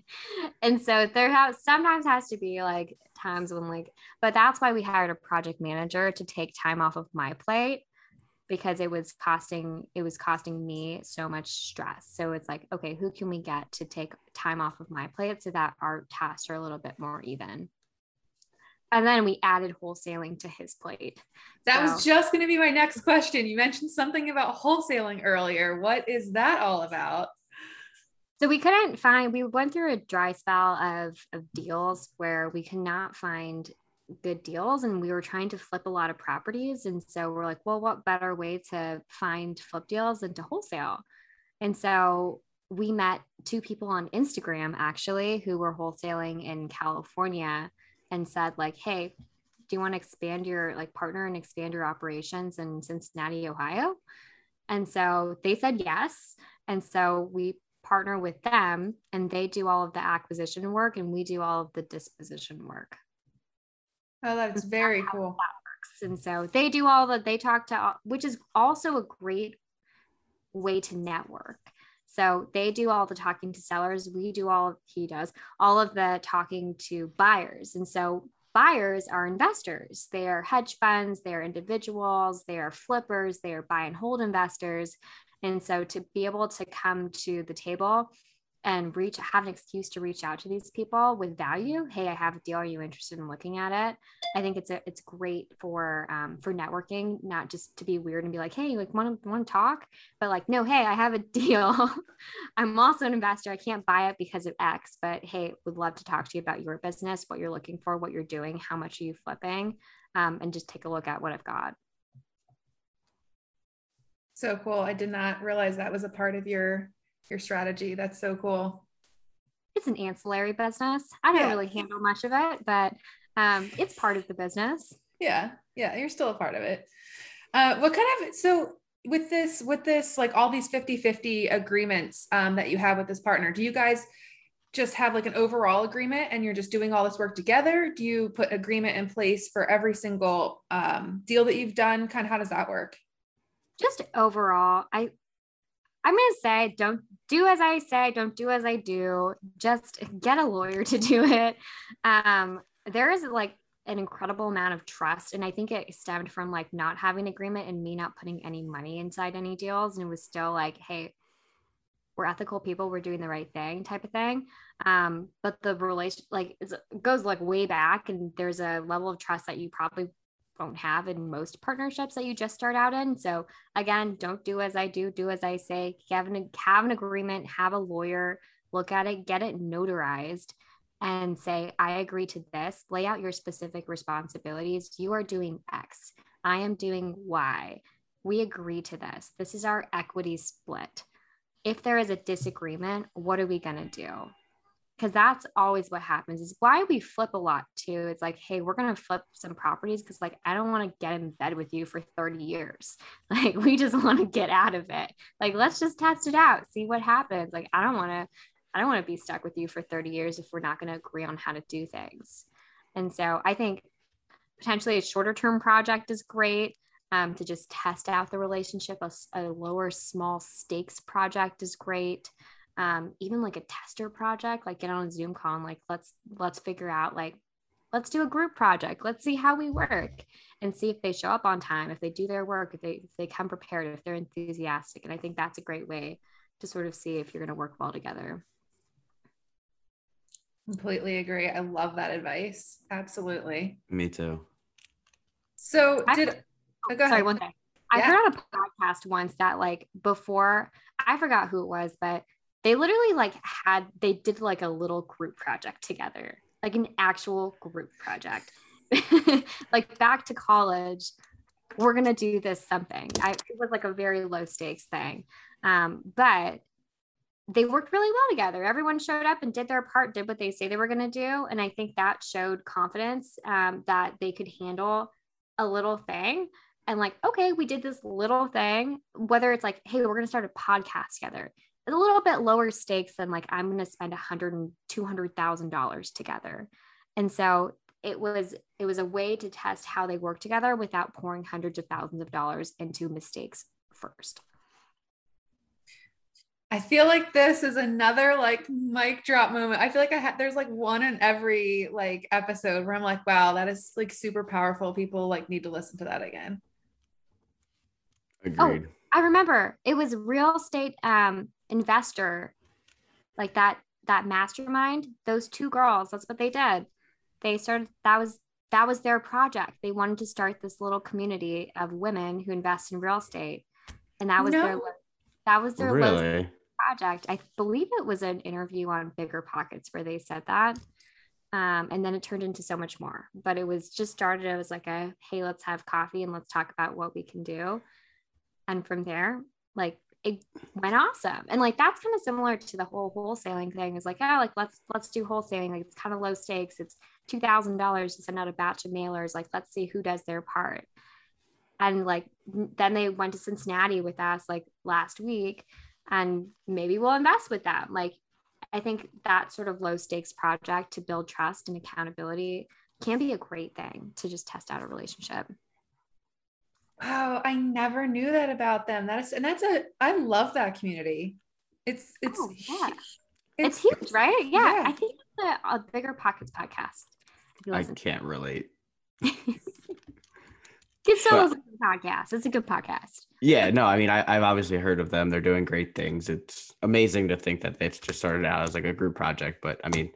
and so there has sometimes has to be like times when like, but that's why we hired a project manager to take time off of my plate because it was costing it was costing me so much stress. So it's like okay who can we get to take time off of my plate so that our tasks are a little bit more even? And then we added wholesaling to his plate. That so, was just going to be my next question. You mentioned something about wholesaling earlier. What is that all about so we couldn't find we went through a dry spell of of deals where we could not find good deals and we were trying to flip a lot of properties. And so we're like well what better way to find flip deals than to wholesale? And so we met two people on instagram actually who were wholesaling in california and said like hey do you want to expand your like partner and expand your operations in cincinnati ohio? And so they said yes. And so we partner with them and they do all of the acquisition work and we do all of the disposition work Oh, that's very that's cool. That and so they do all that. They talk to, which is also a great way to network. So they do all the talking to sellers. We do all, he does all of the talking to buyers. And so buyers are investors. They are hedge funds, they are individuals, they are flippers, they are buy and hold investors. And so to be able to come to the table and reach have an excuse to reach out to these people with value hey i have a deal are you interested in looking at it? I think it's a, it's great for um, for networking not just to be weird and be like hey like want to want to talk? But like no hey i have a deal. I'm also an investor. I can't buy it because of x but hey would love to talk to you about your business what you're looking for what you're doing how much are you flipping? Um, and just take a look at what i've got so cool i did not realize that was a part of your your strategy. That's so cool. It's an ancillary business. I don't yeah. really handle much of it, but um, it's part of the business. Yeah, yeah, you're still a part of it. Uh, what kind of so with this with this like all these 50 50 agreements um, that you have with this partner do you guys just have like an overall agreement and you're just doing all this work together do you put agreement in place for every single um, deal that you've done kind of how does that work just overall i I'm going to say don't do as I say, don't do as I do. Just get a lawyer to do it. Um, there is like an incredible amount of trust. And I think it stemmed from like not having agreement and me not putting any money inside any deals. And it was still like, hey, we're ethical people, we're doing the right thing type of thing. Um, but the relation like it goes like way back and there's a level of trust that you probably won't have in most partnerships that you just start out in. So again, don't do as I do, do as I say. Have an, have an agreement, have a lawyer, look at it, get it notarized and say, I agree to this, lay out your specific responsibilities. You are doing X. I am doing Y. We agree to this. This is our equity split. If there is a disagreement, what are we going to do? Because that's always what happens. Is why we flip a lot too. It's like hey we're going to flip some properties because like i don't want to get in bed with you for 30 years. Like we just want to get out of it. Like let's just test it out see what happens. Like i don't want to i don't want to be stuck with you for 30 years if we're not going to agree on how to do things. And so i think potentially a shorter term project is great um, to just test out the relationship. A, a lower small stakes project is great um, even like a tester project, like get on a Zoom call and like let's let's figure out like let's do a group project. Let's see how we work and see if they show up on time, if they do their work, if they if they come prepared, if they're enthusiastic. And I think that's a great way to sort of see if you're going to work well together. Completely agree. I love that advice. Absolutely. Me too. So did I, oh, go sorry, one thing. I heard on a podcast once that like before I forgot who it was, but they literally like had they did like a little group project together like an actual group project. like back to college, we're gonna do this something. I, it was like a very low stakes thing, um, but they worked really well together. Everyone showed up and did their part, did what they say they were to do. And I think that showed confidence um, that they could handle a little thing. And like, okay, we did this little thing, whether it's like, hey, we're to start a podcast together. It's a little bit lower stakes than like, I'm going to spend a hundred and two hundred thousand dollars together. And so it was it was a way to test how they work together without pouring hundreds of thousands of dollars into mistakes first. I feel like this is another like mic drop moment. I feel like I had there's like one in every like episode where I'm like, wow, that is like super powerful. People like need to listen to that again. Agreed. Oh, I remember it was real estate um investor, like that that mastermind. Those two girls, that's what they did. They started that was that was their project. They wanted to start this little community of women who invest in real estate, and that was no. their that was their really? project. I believe it was an interview on Bigger Pockets where they said that. Um, and then it turned into so much more. But it was just started it was like a hey, let's have coffee and let's talk about what we can do. And from there, like it went awesome. And like that's kind of similar to the whole wholesaling thing. Is like, oh, like let's let's do wholesaling. Like it's kind of low stakes. It's two thousand dollars to send out a batch of mailers. Like let's see who does their part. And like then they went to Cincinnati with us like last week and maybe we'll invest with them. Like, I think that sort of low stakes project to build trust and accountability can be a great thing to just test out a relationship. Oh, I never knew that about them. That is, and that's a, I love that community. It's, it's, oh, yeah. it's, it's, huge, right? Yeah, yeah. I think it's a, a bigger pockets podcast. I can't relate. Get still but, podcast. It's a good podcast. Yeah, no, I mean, I, have obviously heard of them. They're doing great things. It's amazing to think that it's just started out as like a group project, but I mean,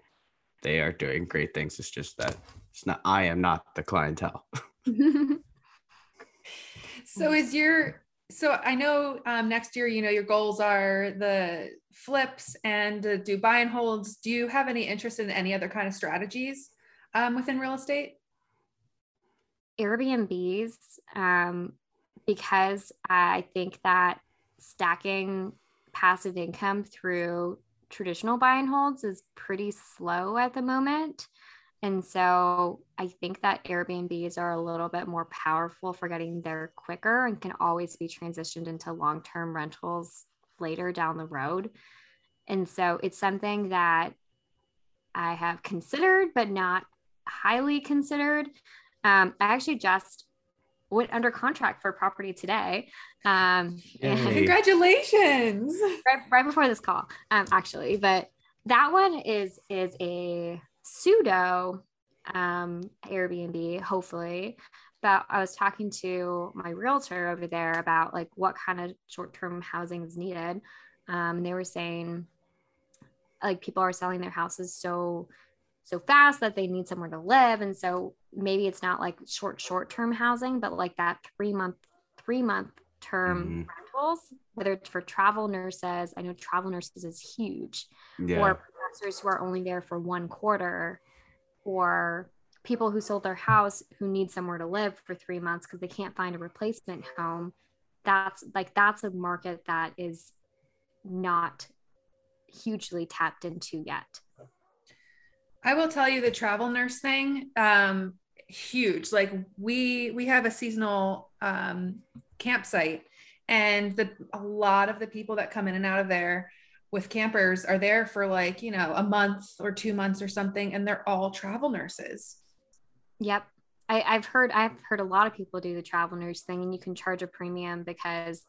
they are doing great things. It's just that it's not. I am not the clientele. so is your so I know um, next year, you know, your goals are the flips and uh, do buy and holds. Do you have any interest in any other kind of strategies um, within real estate? Airbnbs um, because I think that stacking passive income through traditional buy and holds is pretty slow at the moment. And so I think that Airbnbs are a little bit more powerful for getting there quicker and can always be transitioned into long term rentals later down the road. And so it's something that I have considered, but not highly considered. Um, I actually just went under contract for property today. Um, Congratulations! Right, right, before this call, um, actually, but that one is is a pseudo um, Airbnb, hopefully. But I was talking to my realtor over there about like what kind of short term housing is needed. Um, and they were saying like people are selling their houses so so fast that they need somewhere to live and so maybe it's not like short short term housing but like that three month three month term mm-hmm. rentals whether it's for travel nurses i know travel nurses is huge yeah. or who are only there for one quarter or people who sold their house who need somewhere to live for three months because they can't find a replacement home that's like that's a market that is not hugely tapped into yet I will tell you the travel nurse thing. Um, huge. Like we we have a seasonal um, campsite, and the a lot of the people that come in and out of there with campers are there for like you know a month or two months or something, and they're all travel nurses. Yep. I, I've heard I've heard a lot of people do the travel nurse thing, and you can charge a premium because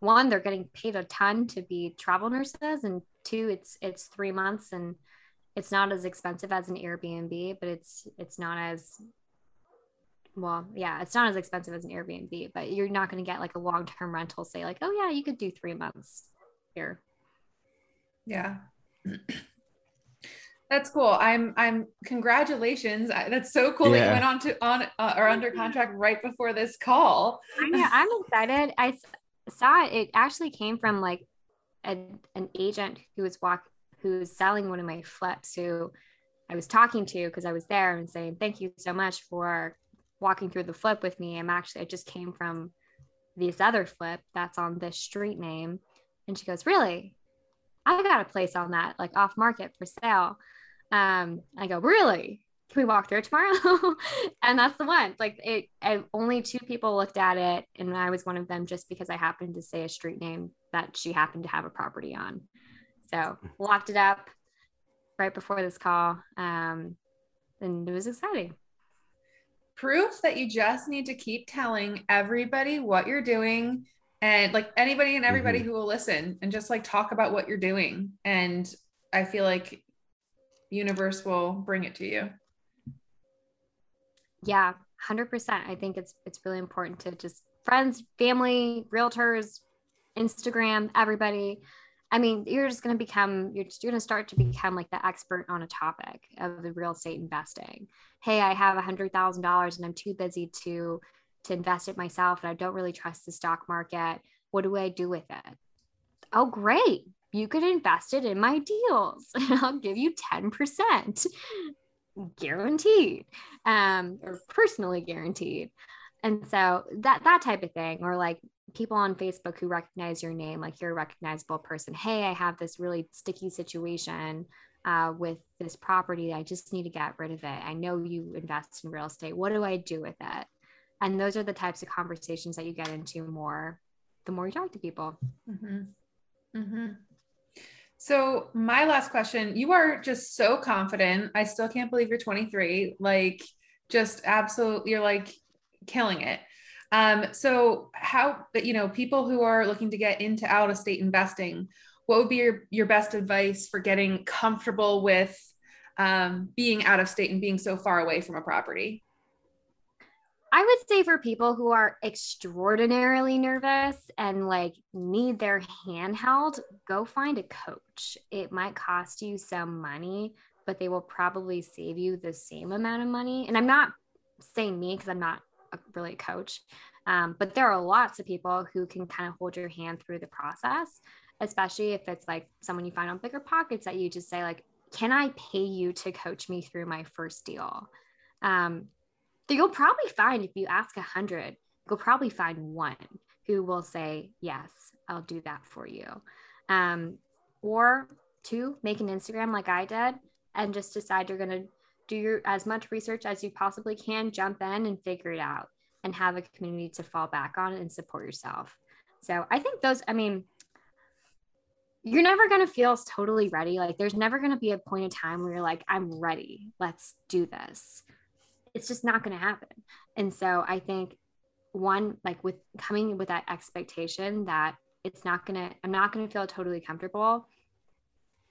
one, they're getting paid a ton to be travel nurses, and two, it's it's three months and it's not as expensive as an Airbnb, but it's it's not as well, yeah, it's not as expensive as an Airbnb, but you're not going to get like a long-term rental say like, "Oh yeah, you could do 3 months here." Yeah. That's cool. I'm I'm congratulations. That's so cool yeah. that you went on to on uh, or under contract right before this call. Yeah. I'm excited. I saw it. It actually came from like a, an agent who was walk who's selling one of my flips who I was talking to because I was there and saying, Thank you so much for walking through the flip with me. I'm actually, I just came from this other flip that's on this street name. And she goes, Really? I got a place on that, like off market for sale. Um, I go, Really? Can we walk through it tomorrow? and that's the one. Like it, I, only two people looked at it, and I was one of them just because I happened to say a street name that she happened to have a property on. So locked it up right before this call. Um, and it was exciting. Proof that you just need to keep telling everybody what you're doing and like anybody and everybody mm-hmm. who will listen and just like talk about what you're doing. And I feel like universe will bring it to you. Yeah, 100%. I think it's it's really important to just friends, family, realtors, Instagram, everybody I mean, you're just going to become, you're just going to start to become like the expert on a topic of the real estate investing. Hey, I have a hundred thousand dollars and I'm too busy to, to invest it myself. And I don't really trust the stock market. What do I do with it? Oh, great. You could invest it in my deals and I'll give you 10% guaranteed um, or personally guaranteed and so that that type of thing or like people on facebook who recognize your name like you're a recognizable person hey i have this really sticky situation uh, with this property i just need to get rid of it i know you invest in real estate what do i do with it and those are the types of conversations that you get into more the more you talk to people mm-hmm. Mm-hmm. so my last question you are just so confident i still can't believe you're 23 like just absolutely you're like killing it. Um, so how, you know, people who are looking to get into out of state investing, what would be your, your best advice for getting comfortable with um, being out of state and being so far away from a property? I would say for people who are extraordinarily nervous and like need their hand held, go find a coach. It might cost you some money, but they will probably save you the same amount of money. And I'm not saying me because I'm not a, really a coach. Um, but there are lots of people who can kind of hold your hand through the process, especially if it's like someone you find on bigger pockets that you just say like, can I pay you to coach me through my first deal? Um, you'll probably find if you ask a hundred, you'll probably find one who will say, yes, I'll do that for you. Um, or two, make an Instagram like I did and just decide you're going to do your as much research as you possibly can, jump in and figure it out and have a community to fall back on and support yourself. So I think those, I mean, you're never going to feel totally ready. Like there's never going to be a point in time where you're like, I'm ready. Let's do this. It's just not going to happen. And so I think one, like with coming with that expectation that it's not going to, I'm not going to feel totally comfortable.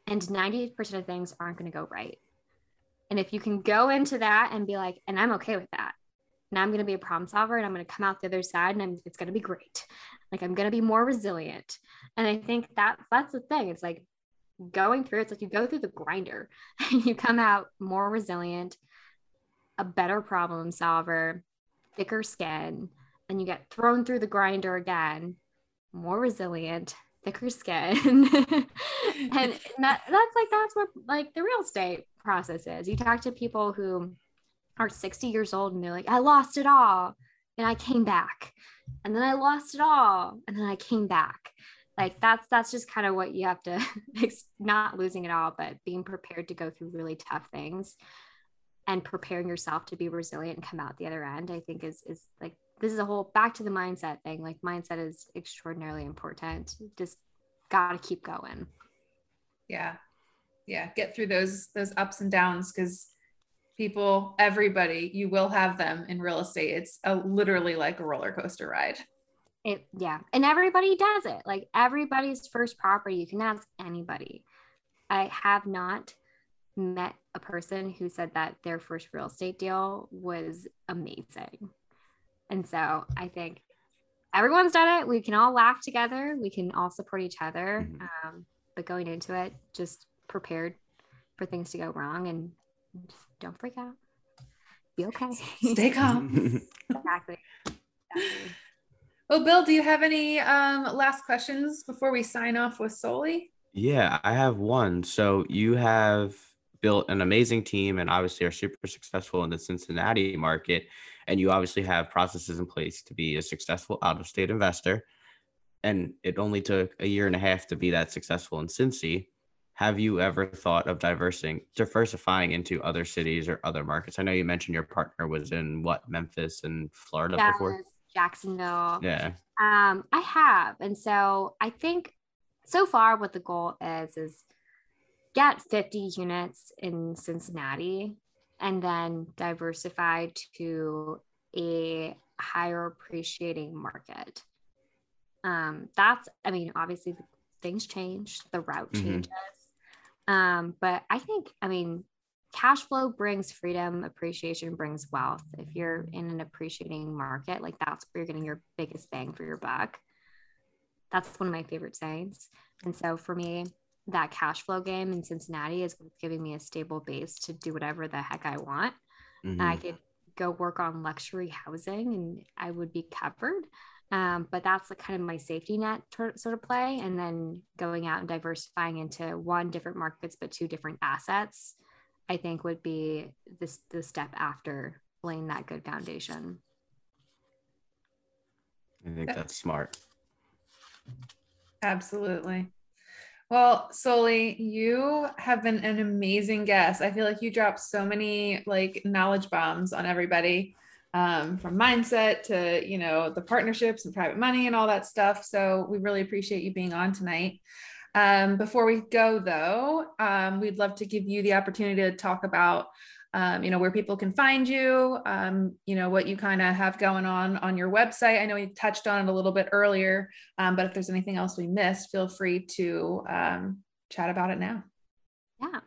And 90% of things aren't going to go right. And if you can go into that and be like, and I'm okay with that. And I'm going to be a problem solver and I'm going to come out the other side and I'm, it's going to be great. Like I'm going to be more resilient. And I think that that's the thing. It's like going through, it's like you go through the grinder and you come out more resilient, a better problem solver, thicker skin, and you get thrown through the grinder again, more resilient, thicker skin. and that, that's like, that's what like the real estate process is. You talk to people who are 60 years old and they're like, I lost it all and I came back. And then I lost it all and then I came back. Like that's that's just kind of what you have to not losing it all, but being prepared to go through really tough things and preparing yourself to be resilient and come out the other end, I think is is like this is a whole back to the mindset thing. Like mindset is extraordinarily important. Just gotta keep going. Yeah. Yeah. Get through those those ups and downs because people everybody you will have them in real estate. It's a, literally like a roller coaster ride. It yeah. And everybody does it. Like everybody's first property you can ask anybody. I have not met a person who said that their first real estate deal was amazing and so i think everyone's done it we can all laugh together we can all support each other mm-hmm. um, but going into it just prepared for things to go wrong and don't freak out. Be okay. Stay calm. exactly. exactly. Well, Bill, do you have any um, last questions before we sign off with Soli? Yeah, I have one. So you have built an amazing team and obviously are super successful in the Cincinnati market. And you obviously have processes in place to be a successful out of state investor. And it only took a year and a half to be that successful in Cincy. Have you ever thought of diversing, diversifying into other cities or other markets? I know you mentioned your partner was in what Memphis and Florida Dallas, before. Jacksonville. Yeah. Um, I have, and so I think so far what the goal is is get 50 units in Cincinnati and then diversify to a higher appreciating market. Um, that's, I mean, obviously things change, the route Mhm. changes. Um, but I think, I mean, cash flow brings freedom, appreciation brings wealth. If you're in an appreciating market, like that's where you're getting your biggest bang for your buck. That's one of my favorite sayings. And so for me, that cash flow game in Cincinnati is giving me a stable base to do whatever the heck I want. Mhm. I could go work on luxury housing and I would be covered. Um, but that's like kind of my safety net tor- sort of play. And then going out and diversifying into one different markets, but two different assets, I think would be this the step after laying that good foundation. I think that's smart. Absolutely. Well, Soli, you have been an amazing guest. I feel like you dropped so many like knowledge bombs on everybody, um, from mindset to you know the partnerships and private money and all that stuff. So we really appreciate you being on tonight. Um, before we go though, um, we'd love to give you the opportunity to talk about um, you know where people can find you um, you know what you kind of have going on on your website i know we touched on it a little bit earlier um, but if there's anything else we missed feel free to um, chat about it now Yeah.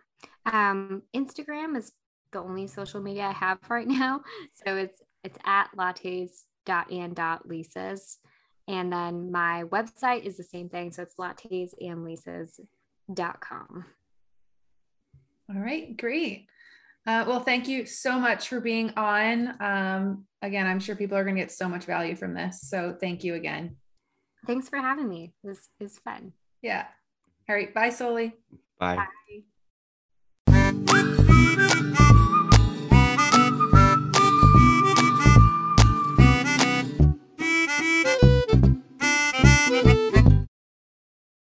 Um, Instagram is the only social media I have right now. So it's it's at lattes.and.leases. And then my website is the same thing. So it's lattesandleases.com. all right great uh, well thank you so much for being on um, again i'm sure people are going to get so much value from this so thank you again Thanks for having me. This is fun. yeah all right bye Soli Bye. Bye.